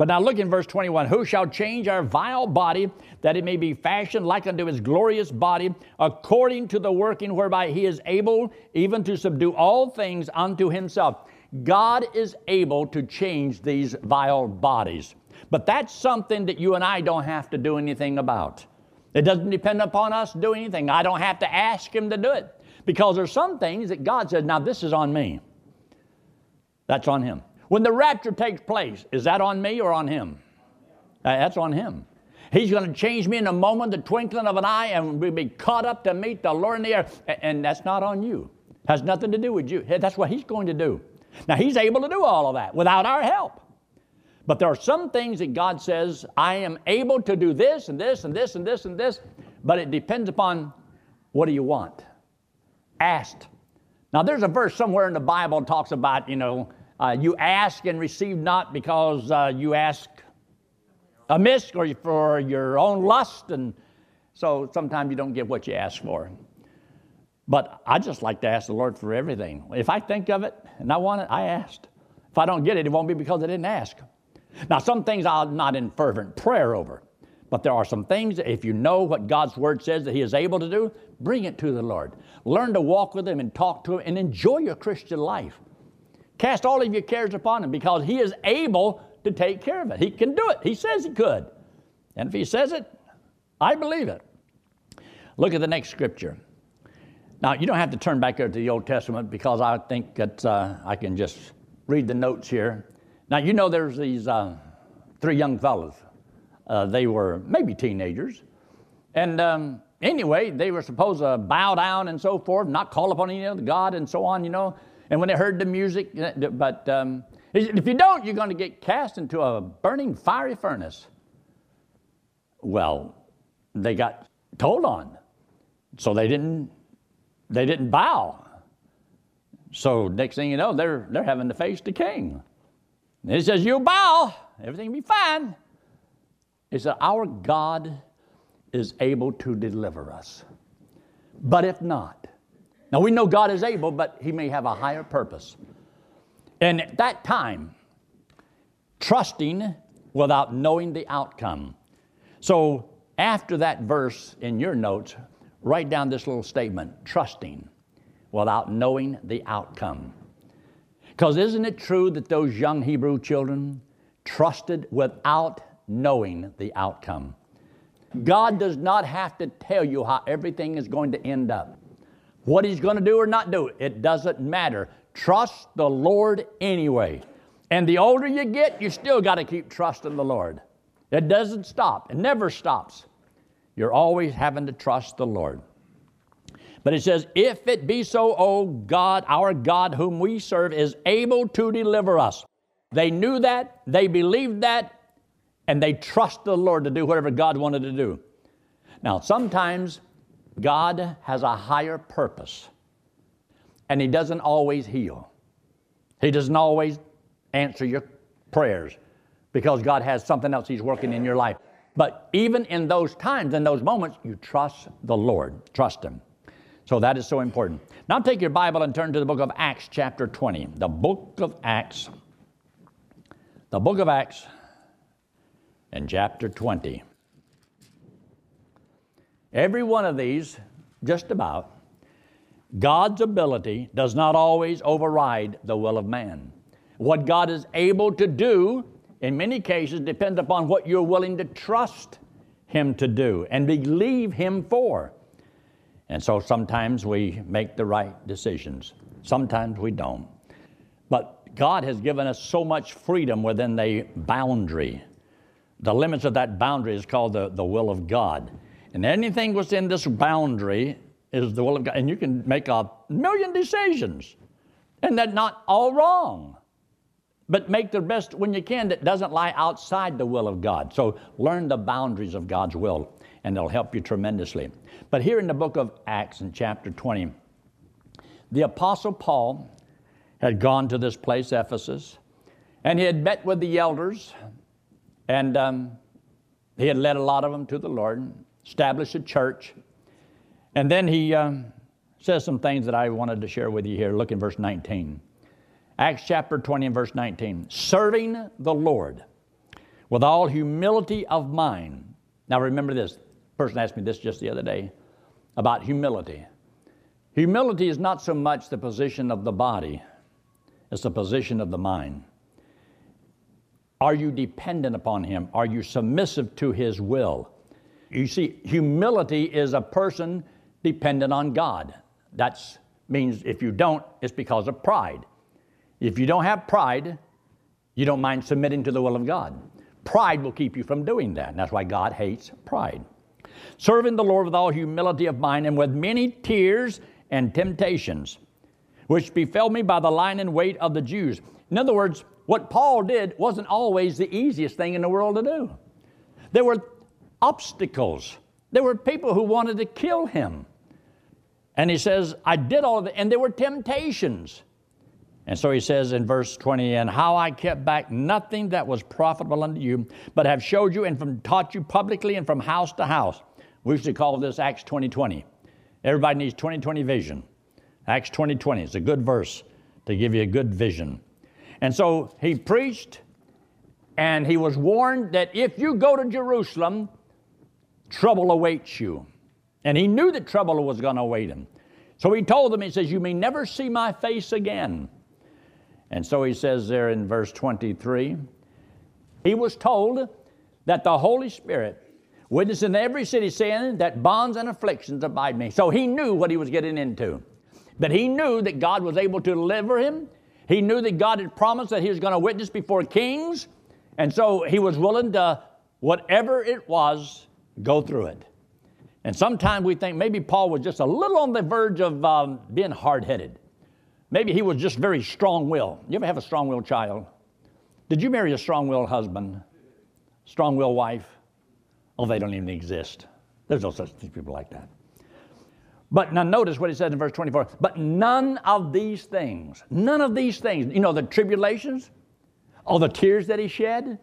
But now look in verse 21 Who shall change our vile body that it may be fashioned like unto his glorious body, according to the working whereby he is able even to subdue all things unto himself? God is able to change these vile bodies. But that's something that you and I don't have to do anything about. It doesn't depend upon us doing anything. I don't have to ask Him to do it because there's some things that God says, now this is on me. That's on Him. When the rapture takes place, is that on me or on Him? Uh, that's on Him. He's going to change me in a moment, the twinkling of an eye, and we'll be caught up to meet the Lord in the air. And that's not on you. Has nothing to do with you. That's what He's going to do. Now, He's able to do all of that without our help. But there are some things that God says, I am able to do this and this and this and this and this, but it depends upon what do you want? Asked. Now, there's a verse somewhere in the Bible talks about, you know, uh, you ask and receive not because uh, you ask amiss or for your own lust, and so sometimes you don't get what you ask for. But I just like to ask the Lord for everything. If I think of it and I want it, I asked. If I don't get it, it won't be because I didn't ask. Now, some things I'm not in fervent prayer over, but there are some things that if you know what God's Word says that He is able to do, bring it to the Lord. Learn to walk with Him and talk to Him and enjoy your Christian life. Cast all of your cares upon Him because He is able to take care of it. He can do it. He says He could. And if He says it, I believe it. Look at the next scripture. Now, you don't have to turn back there to the Old Testament because I think that uh, I can just read the notes here. Now, you know, there's these uh, three young fellows. Uh, they were maybe teenagers. And um, anyway, they were supposed to bow down and so forth, not call upon any other God and so on, you know. And when they heard the music, but um, if you don't, you're going to get cast into a burning fiery furnace. Well, they got told on. So they didn't, they didn't bow. So next thing you know, they're, they're having to face the king. And he says, You bow, everything will be fine. He said, Our God is able to deliver us. But if not, now we know God is able, but He may have a higher purpose. And at that time, trusting without knowing the outcome. So after that verse in your notes, write down this little statement trusting without knowing the outcome. Because isn't it true that those young Hebrew children trusted without knowing the outcome? God does not have to tell you how everything is going to end up. What He's going to do or not do, it doesn't matter. Trust the Lord anyway. And the older you get, you still got to keep trusting the Lord. It doesn't stop, it never stops. You're always having to trust the Lord. But it says, If it be so, O God, our God, whom we serve, is able to deliver us. They knew that, they believed that, and they trusted the Lord to do whatever God wanted to do. Now, sometimes God has a higher purpose, and He doesn't always heal. He doesn't always answer your prayers because God has something else He's working in your life. But even in those times, in those moments, you trust the Lord. Trust Him. So that is so important. Now take your Bible and turn to the book of Acts, chapter 20. The book of Acts. The book of Acts and chapter 20. Every one of these, just about, God's ability does not always override the will of man. What God is able to do, in many cases, depends upon what you're willing to trust Him to do and believe Him for. And so sometimes we make the right decisions, sometimes we don't. But God has given us so much freedom within the boundary. The limits of that boundary is called the, the will of God. And anything within this boundary is the will of God. And you can make a million decisions, and they're not all wrong. But make the best when you can that doesn't lie outside the will of God. So learn the boundaries of God's will and it'll help you tremendously. But here in the book of Acts, in chapter 20, the Apostle Paul had gone to this place, Ephesus, and he had met with the elders, and um, he had led a lot of them to the Lord, established a church, and then he um, says some things that I wanted to share with you here. Look in verse 19. Acts chapter 20 and verse 19. Serving the Lord with all humility of mind. Now remember this. person asked me this just the other day about humility. Humility is not so much the position of the body, it's the position of the mind. Are you dependent upon Him? Are you submissive to His will? You see, humility is a person dependent on God. That means if you don't, it's because of pride. If you don't have pride, you don't mind submitting to the will of God. Pride will keep you from doing that. And that's why God hates pride. Serving the Lord with all humility of mind and with many tears and temptations, which befell me by the line and weight of the Jews. In other words, what Paul did wasn't always the easiest thing in the world to do. There were obstacles, there were people who wanted to kill him. And he says, I did all of it, and there were temptations. And so he says in verse 20, and how I kept back nothing that was profitable unto you, but have showed you and from, taught you publicly and from house to house. We to call this Acts 2020. Everybody needs 2020 vision. Acts 2020 is a good verse to give you a good vision. And so he preached, and he was warned that if you go to Jerusalem, trouble awaits you. And he knew that trouble was going to await him. So he told them, he says, You may never see my face again. And so he says there in verse 23 he was told that the Holy Spirit witnessed in every city saying that bonds and afflictions abide me. So he knew what he was getting into. But he knew that God was able to deliver him. He knew that God had promised that he was going to witness before kings. And so he was willing to, whatever it was, go through it. And sometimes we think maybe Paul was just a little on the verge of um, being hard headed. Maybe he was just very strong willed. You ever have a strong willed child? Did you marry a strong willed husband? Strong willed wife? Oh, they don't even exist. There's no such people like that. But now notice what he says in verse 24. But none of these things, none of these things, you know, the tribulations, all the tears that he shed,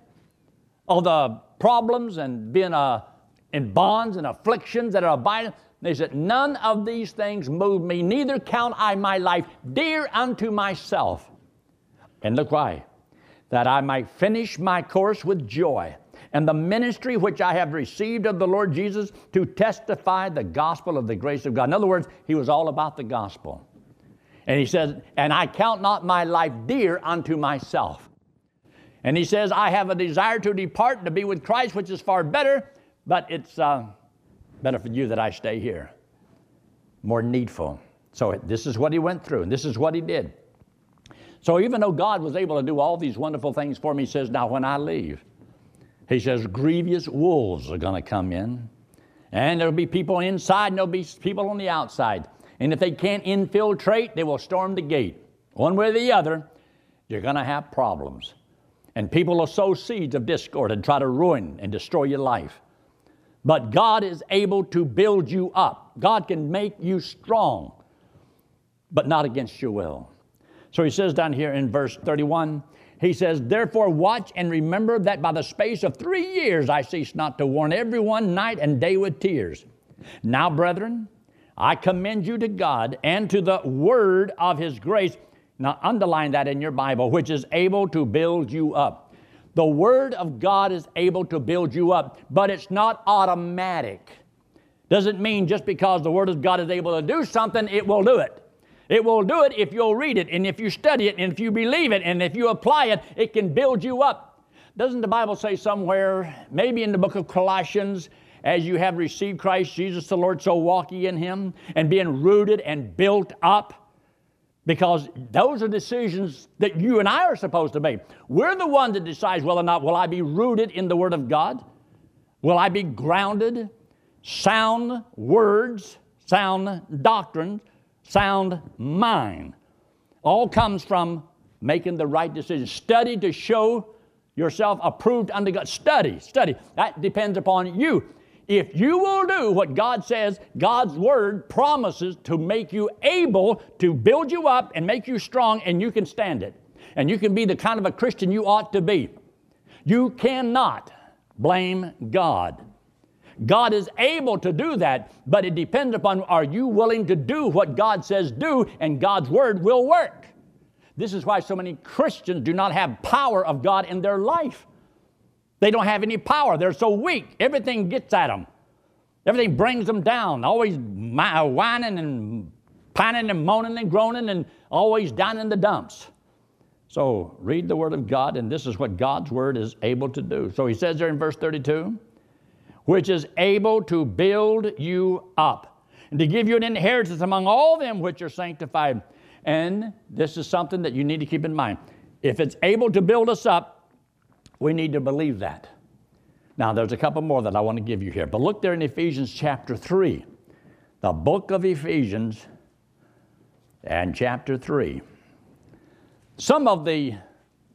all the problems and being uh, in bonds and afflictions that are abiding, they said, None of these things move me, neither count I my life dear unto myself. And look why. That I might finish my course with joy and the ministry which I have received of the Lord Jesus to testify the gospel of the grace of God. In other words, he was all about the gospel. And he says, And I count not my life dear unto myself. And he says, I have a desire to depart and to be with Christ, which is far better, but it's. Uh, Better for you that I stay here. More needful. So this is what he went through, and this is what he did. So even though God was able to do all these wonderful things for me, he says, Now when I leave, he says, grievous wolves are going to come in. And there'll be people inside and there'll be people on the outside. And if they can't infiltrate, they will storm the gate. One way or the other, you're going to have problems. And people will sow seeds of discord and try to ruin and destroy your life. But God is able to build you up. God can make you strong, but not against your will. So he says down here in verse 31, he says, Therefore watch and remember that by the space of three years I cease not to warn everyone night and day with tears. Now, brethren, I commend you to God and to the word of his grace. Now, underline that in your Bible, which is able to build you up. The Word of God is able to build you up, but it's not automatic. Doesn't mean just because the Word of God is able to do something, it will do it. It will do it if you'll read it, and if you study it, and if you believe it, and if you apply it, it can build you up. Doesn't the Bible say somewhere, maybe in the book of Colossians, as you have received Christ Jesus the Lord, so walk ye in him, and being rooted and built up? Because those are decisions that you and I are supposed to make. We're the one that decides whether or not will I be rooted in the Word of God? Will I be grounded? Sound words, sound doctrine, sound mind. All comes from making the right decision. Study to show yourself approved unto God. Study, study. That depends upon you. If you will do what God says, God's word promises to make you able to build you up and make you strong, and you can stand it. And you can be the kind of a Christian you ought to be. You cannot blame God. God is able to do that, but it depends upon are you willing to do what God says do, and God's word will work. This is why so many Christians do not have power of God in their life. They don't have any power. They're so weak. Everything gets at them. Everything brings them down. Always uh, whining and pining and moaning and groaning and always down in the dumps. So read the Word of God, and this is what God's Word is able to do. So he says there in verse 32 which is able to build you up and to give you an inheritance among all them which are sanctified. And this is something that you need to keep in mind. If it's able to build us up, we need to believe that. Now, there's a couple more that I want to give you here, but look there in Ephesians chapter 3, the book of Ephesians and chapter 3. Some of the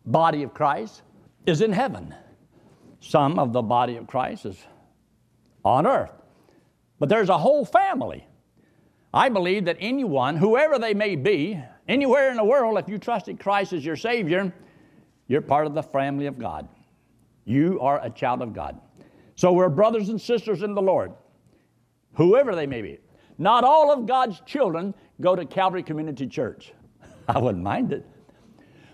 body of Christ is in heaven, some of the body of Christ is on earth. But there's a whole family. I believe that anyone, whoever they may be, anywhere in the world, if you trusted Christ as your Savior, you're part of the family of God. You are a child of God. So we're brothers and sisters in the Lord, whoever they may be. Not all of God's children go to Calvary Community Church. I wouldn't mind it.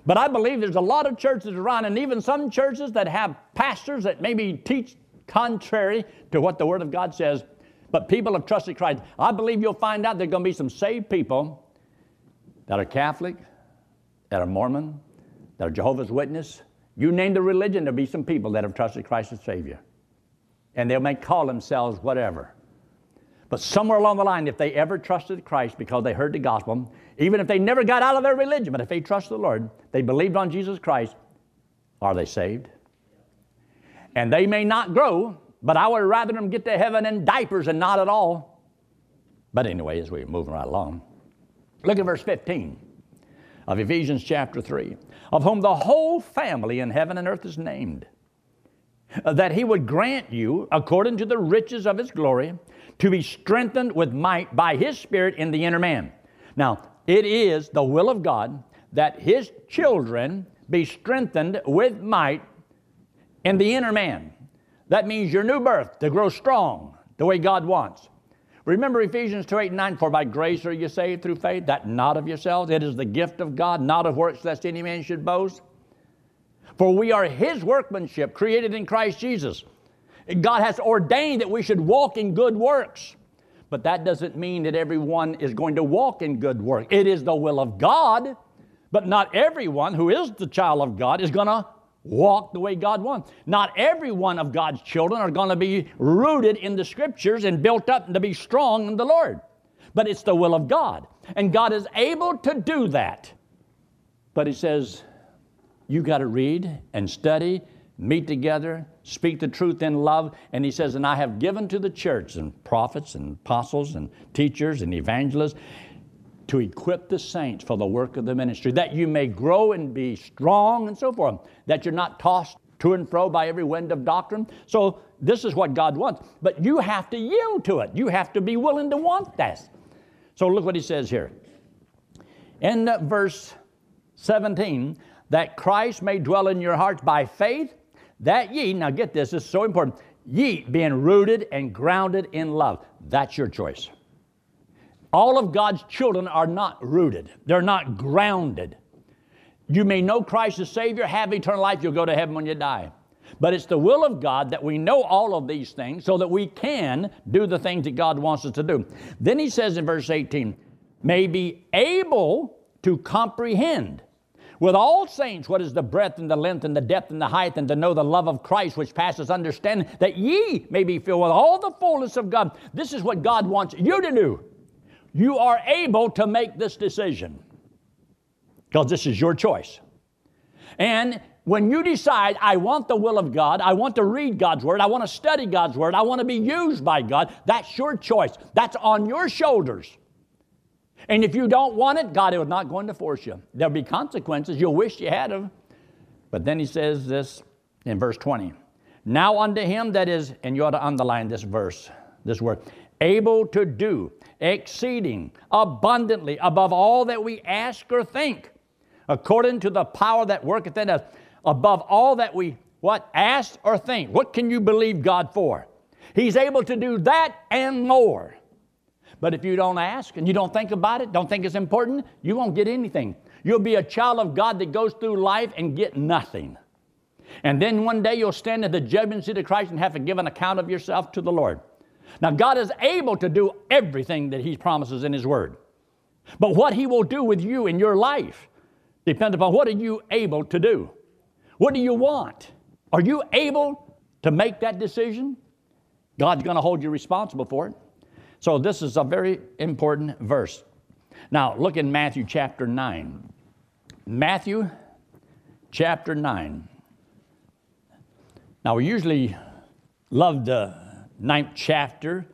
But I believe there's a lot of churches around, and even some churches that have pastors that maybe teach contrary to what the Word of God says. But people have trusted Christ. I believe you'll find out there are going to be some saved people that are Catholic, that are Mormon, that are Jehovah's Witness. You name the religion, there'll be some people that have trusted Christ as Savior. And they may call themselves whatever. But somewhere along the line, if they ever trusted Christ because they heard the gospel, even if they never got out of their religion, but if they trusted the Lord, they believed on Jesus Christ, are they saved? And they may not grow, but I would rather them get to heaven in diapers and not at all. But anyway, as we're moving right along, look at verse 15 of Ephesians chapter 3 of whom the whole family in heaven and earth is named, uh, that he would grant you, according to the riches of his glory, to be strengthened with might by his Spirit in the inner man. Now, it is the will of God that his children be strengthened with might in the inner man. That means your new birth to grow strong the way God wants. Remember Ephesians 2 8 and 9, for by grace are you saved through faith, that not of yourselves. It is the gift of God, not of works, lest any man should boast. For we are his workmanship, created in Christ Jesus. God has ordained that we should walk in good works. But that doesn't mean that everyone is going to walk in good work. It is the will of God, but not everyone who is the child of God is going to walk the way God wants. Not every one of God's children are going to be rooted in the scriptures and built up to be strong in the Lord. But it's the will of God. And God is able to do that. But He says, you got to read and study, meet together, speak the truth in love. And He says, and I have given to the church and prophets and apostles and teachers and evangelists to equip the saints for the work of the ministry, that you may grow and be strong and so forth, that you're not tossed to and fro by every wind of doctrine. So, this is what God wants. But you have to yield to it. You have to be willing to want this. So, look what he says here. In verse 17, that Christ may dwell in your hearts by faith, that ye, now get this, this is so important, ye being rooted and grounded in love. That's your choice. All of God's children are not rooted, they're not grounded. You may know Christ as Savior, have eternal life, you'll go to heaven when you die. But it's the will of God that we know all of these things so that we can do the things that God wants us to do. Then he says in verse 18, may be able to comprehend with all saints what is the breadth and the length and the depth and the height, and to know the love of Christ which passes understanding, that ye may be filled with all the fullness of God. This is what God wants you to do you are able to make this decision because this is your choice. And when you decide, I want the will of God, I want to read God's Word, I want to study God's Word, I want to be used by God, that's your choice. That's on your shoulders. And if you don't want it, God is not going to force you. There'll be consequences. You'll wish you had them. But then he says this in verse 20. Now unto him that is, and you ought to underline this verse, this word, able to do exceeding abundantly above all that we ask or think, according to the power that worketh in us, above all that we what ask or think. What can you believe God for? He's able to do that and more. But if you don't ask and you don't think about it, don't think it's important, you won't get anything. You'll be a child of God that goes through life and get nothing. And then one day you'll stand at the judgment seat of Christ and have to give an account of yourself to the Lord. Now, God is able to do everything that He promises in His Word. But what He will do with you in your life depends upon what are you able to do? What do you want? Are you able to make that decision? God's going to hold you responsible for it. So, this is a very important verse. Now, look in Matthew chapter 9. Matthew chapter 9. Now, we usually love the ninth chapter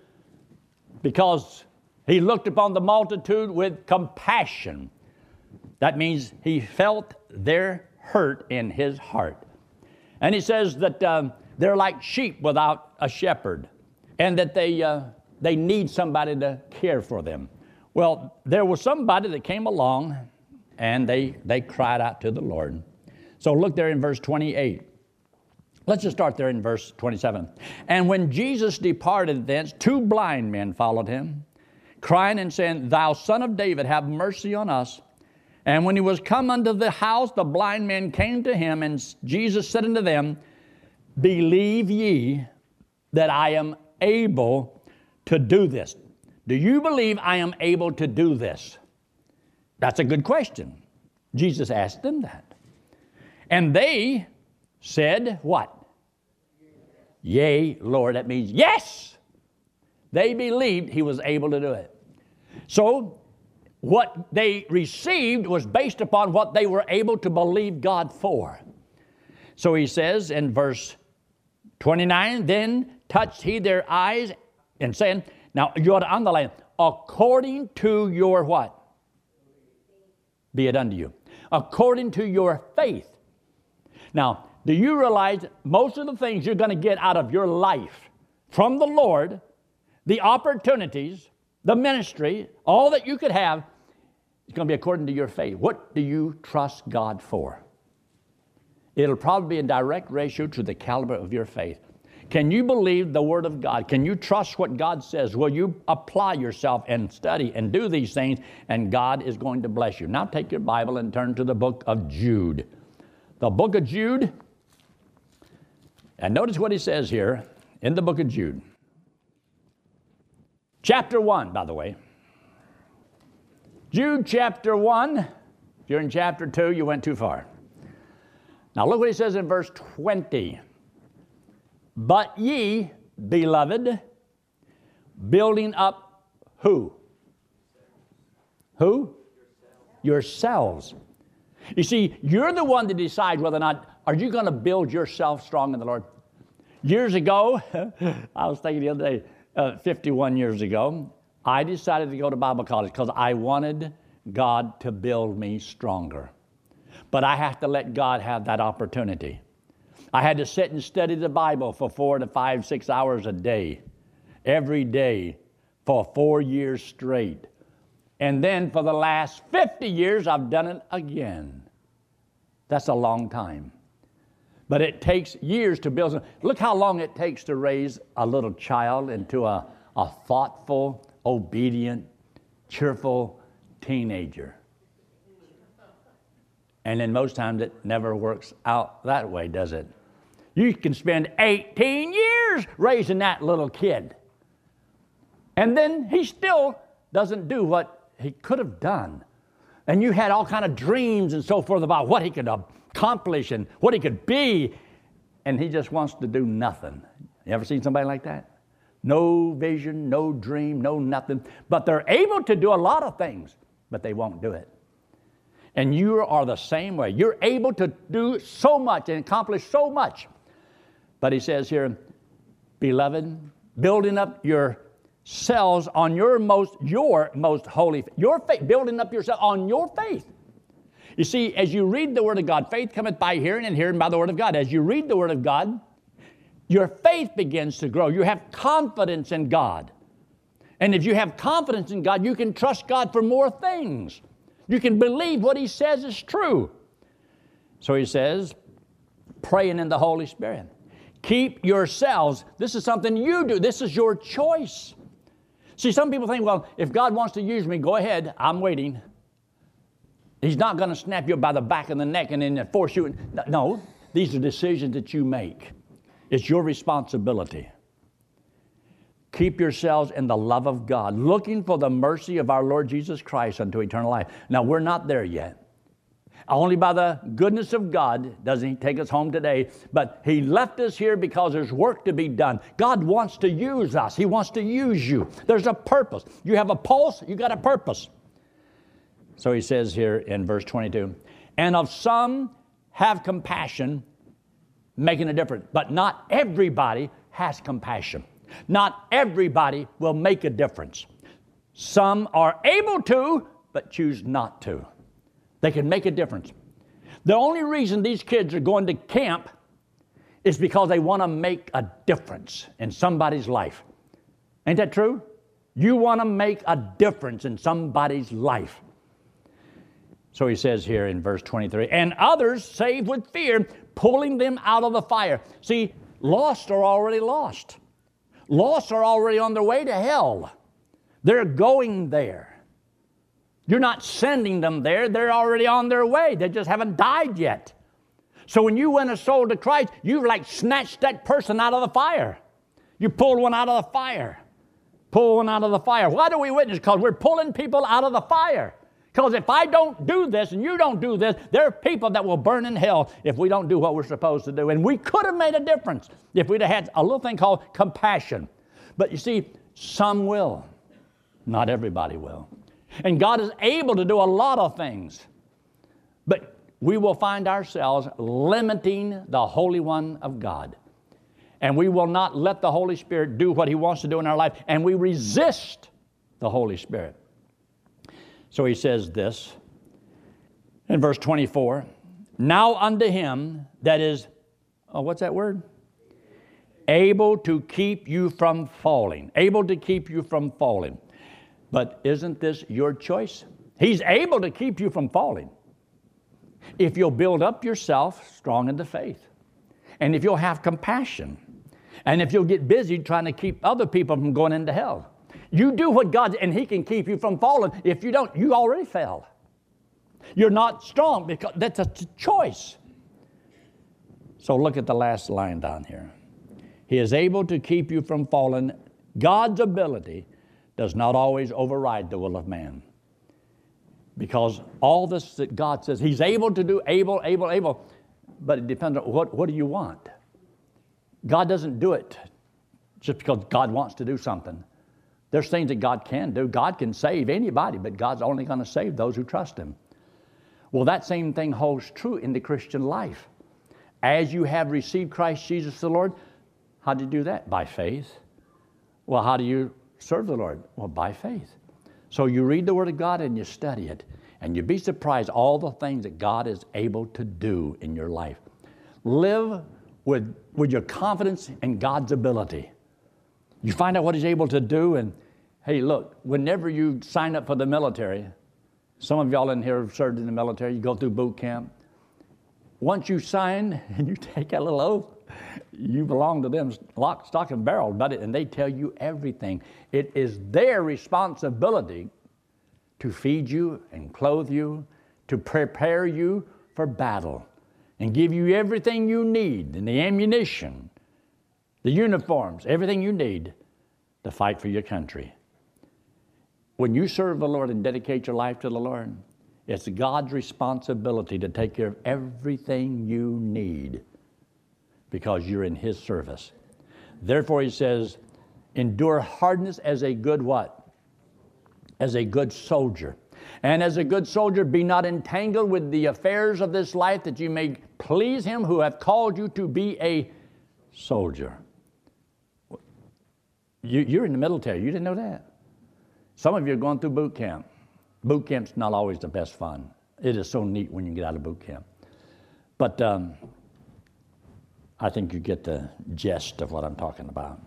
because he looked upon the multitude with compassion. That means he felt their hurt in his heart. And he says that um, they're like sheep without a shepherd and that they, uh, they need somebody to care for them. Well, there was somebody that came along and they, they cried out to the Lord. So look there in verse 28. Let's just start there in verse 27. And when Jesus departed thence, two blind men followed him, crying and saying, Thou son of David, have mercy on us. And when he was come unto the house, the blind men came to him, and Jesus said unto them, Believe ye that I am able to do this? Do you believe I am able to do this? That's a good question. Jesus asked them that. And they said, What? Yea, Lord. That means yes. They believed he was able to do it. So, what they received was based upon what they were able to believe God for. So he says in verse 29 Then touched he their eyes and saying, Now you ought to underline, according to your what? Be it unto you. According to your faith. Now, do you realize most of the things you're going to get out of your life from the Lord, the opportunities, the ministry, all that you could have, is going to be according to your faith. What do you trust God for? It'll probably be in direct ratio to the caliber of your faith. Can you believe the Word of God? Can you trust what God says? Will you apply yourself and study and do these things? And God is going to bless you. Now take your Bible and turn to the book of Jude. The book of Jude, and notice what he says here in the book of Jude. Chapter 1, by the way. Jude chapter 1. If you're in chapter 2, you went too far. Now look what he says in verse 20. But ye, beloved, building up who? Who? Yourselves. You see, you're the one to decide whether or not are you going to build yourself strong in the Lord. Years ago, I was thinking the other day, uh, 51 years ago, I decided to go to Bible college because I wanted God to build me stronger. But I have to let God have that opportunity. I had to sit and study the Bible for four to five, six hours a day, every day for four years straight. And then for the last 50 years, I've done it again. That's a long time. But it takes years to build. Look how long it takes to raise a little child into a, a thoughtful, obedient, cheerful teenager. And then most times it never works out that way, does it? You can spend 18 years raising that little kid. And then he still doesn't do what he could have done. And you had all kind of dreams and so forth about what he could accomplish and what he could be. And he just wants to do nothing. You ever seen somebody like that? No vision, no dream, no nothing. But they're able to do a lot of things, but they won't do it. And you are the same way. You're able to do so much and accomplish so much, but he says here, beloved, building up yourselves on your most your most holy your faith, building up yourself on your faith. You see, as you read the Word of God, faith cometh by hearing, and hearing by the Word of God. As you read the Word of God, your faith begins to grow. You have confidence in God. And if you have confidence in God, you can trust God for more things. You can believe what He says is true. So He says, praying in the Holy Spirit. Keep yourselves. This is something you do, this is your choice. See, some people think, well, if God wants to use me, go ahead, I'm waiting. He's not going to snap you by the back of the neck and then force you. No, These are decisions that you make. It's your responsibility. Keep yourselves in the love of God, looking for the mercy of our Lord Jesus Christ unto eternal life. Now, we're not there yet. Only by the goodness of God doesn't He take us home today, but He left us here because there's work to be done. God wants to use us, He wants to use you. There's a purpose. You have a pulse, you got a purpose. So He says here in verse 22 and of some have compassion, making a difference, but not everybody has compassion. Not everybody will make a difference. Some are able to, but choose not to. They can make a difference. The only reason these kids are going to camp is because they want to make a difference in somebody's life. Ain't that true? You want to make a difference in somebody's life. So he says here in verse 23 and others saved with fear, pulling them out of the fire. See, lost are already lost. Lost are already on their way to hell. They're going there. You're not sending them there, they're already on their way. They just haven't died yet. So when you win a soul to Christ, you've like snatched that person out of the fire. You pulled one out of the fire. Pull one out of the fire. Why do we witness? Because we're pulling people out of the fire. Because if I don't do this and you don't do this, there are people that will burn in hell if we don't do what we're supposed to do. And we could have made a difference if we'd have had a little thing called compassion. But you see, some will, not everybody will. And God is able to do a lot of things. But we will find ourselves limiting the Holy One of God. And we will not let the Holy Spirit do what He wants to do in our life. And we resist the Holy Spirit. So he says this in verse 24 Now unto him that is, oh, what's that word? Able to keep you from falling. Able to keep you from falling. But isn't this your choice? He's able to keep you from falling. If you'll build up yourself strong in the faith, and if you'll have compassion, and if you'll get busy trying to keep other people from going into hell. You do what God, and He can keep you from falling. If you don't, you already fell. You're not strong because that's a choice. So look at the last line down here. He is able to keep you from falling. God's ability does not always override the will of man. Because all this that God says, He's able to do, able, able, able, but it depends on what, what do you want? God doesn't do it just because God wants to do something. There's things that God can do. God can save anybody, but God's only going to save those who trust Him. Well, that same thing holds true in the Christian life. As you have received Christ Jesus the Lord, how do you do that? By faith. Well, how do you serve the Lord? Well, by faith. So you read the Word of God and you study it, and you'd be surprised all the things that God is able to do in your life. Live with, with your confidence in God's ability. You find out what He's able to do, and Hey, look, whenever you sign up for the military, some of y'all in here have served in the military, you go through boot camp. Once you sign and you take that little oath, you belong to them lock, stock, and barrel, buddy, and they tell you everything. It is their responsibility to feed you and clothe you, to prepare you for battle, and give you everything you need and the ammunition, the uniforms, everything you need to fight for your country. When you serve the Lord and dedicate your life to the Lord, it's God's responsibility to take care of everything you need because you're in His service. Therefore, He says, endure hardness as a good what? As a good soldier. And as a good soldier, be not entangled with the affairs of this life that you may please Him who hath called you to be a soldier. You, are in the military. You didn't know that. Some of you are going through boot camp. Boot camp's not always the best fun. It is so neat when you get out of boot camp. But um, I think you get the gist of what I'm talking about.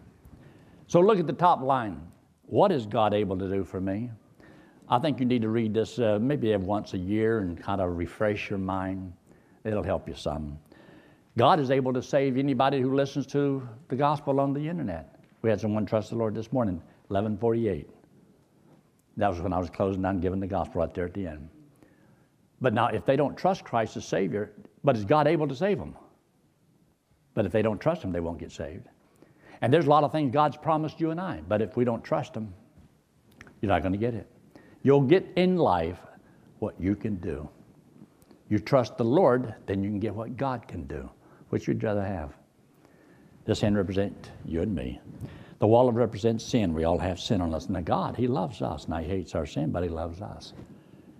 So look at the top line. What is God able to do for me? I think you need to read this uh, maybe once a year and kind of refresh your mind. It'll help you some. God is able to save anybody who listens to the gospel on the internet. We had someone trust the Lord this morning, 1148. That was when I was closing down, giving the gospel right there at the end. But now, if they don't trust Christ as Savior, but is God able to save them? But if they don't trust Him, they won't get saved. And there's a lot of things God's promised you and I, but if we don't trust Him, you're not going to get it. You'll get in life what you can do. You trust the Lord, then you can get what God can do. Which you'd rather have? This hand represents you and me. The wall represents sin. We all have sin on us. Now, God, He loves us. Now, He hates our sin, but He loves us.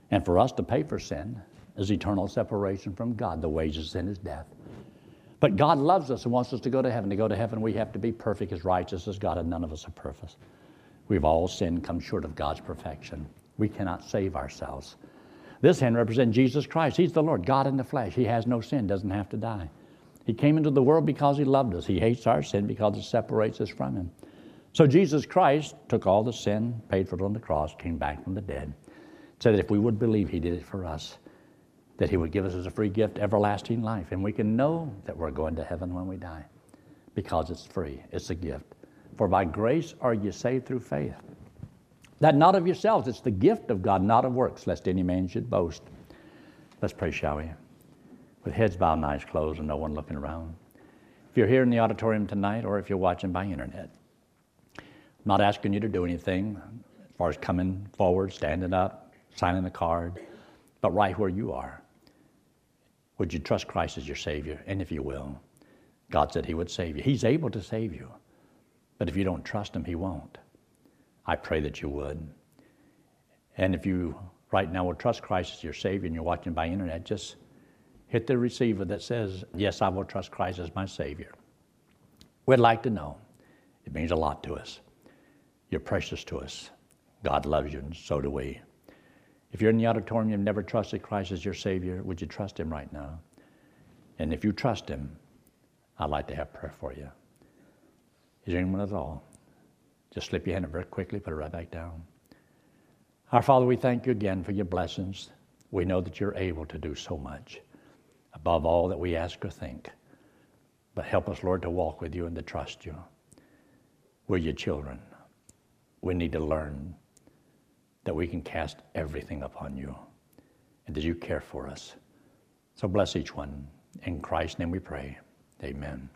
And for us to pay for sin is eternal separation from God. The wages of sin is death. But God loves us and wants us to go to heaven. To go to heaven, we have to be perfect as righteous as God, and none of us are perfect. We've all sinned, come short of God's perfection. We cannot save ourselves. This hand represents Jesus Christ. He's the Lord, God in the flesh. He has no sin, doesn't have to die. He came into the world because He loved us. He hates our sin because it separates us from Him. So Jesus Christ took all the sin, paid for it on the cross, came back from the dead, said that if we would believe He did it for us, that He would give us as a free gift everlasting life. And we can know that we're going to heaven when we die because it's free, it's a gift. For by grace are you saved through faith. That not of yourselves, it's the gift of God, not of works, lest any man should boast. Let's pray, shall we? With heads bowed and eyes closed and no one looking around. If you're here in the auditorium tonight or if you're watching by internet, I'm not asking you to do anything as far as coming forward, standing up, signing a card, but right where you are. Would you trust Christ as your Savior? And if you will, God said He would save you. He's able to save you. But if you don't trust Him, He won't. I pray that you would. And if you right now will trust Christ as your Savior and you're watching by internet, just hit the receiver that says, Yes, I will trust Christ as my Savior. We'd like to know. It means a lot to us. You're precious to us. God loves you, and so do we. If you're in the auditorium, you've never trusted Christ as your Savior, would you trust Him right now? And if you trust Him, I'd like to have prayer for you. Is there anyone at all? Just slip your hand up very quickly, put it right back down. Our Father, we thank you again for your blessings. We know that you're able to do so much, above all that we ask or think. But help us, Lord, to walk with you and to trust you. We're your children. We need to learn that we can cast everything upon you and that you care for us. So bless each one. In Christ's name we pray. Amen.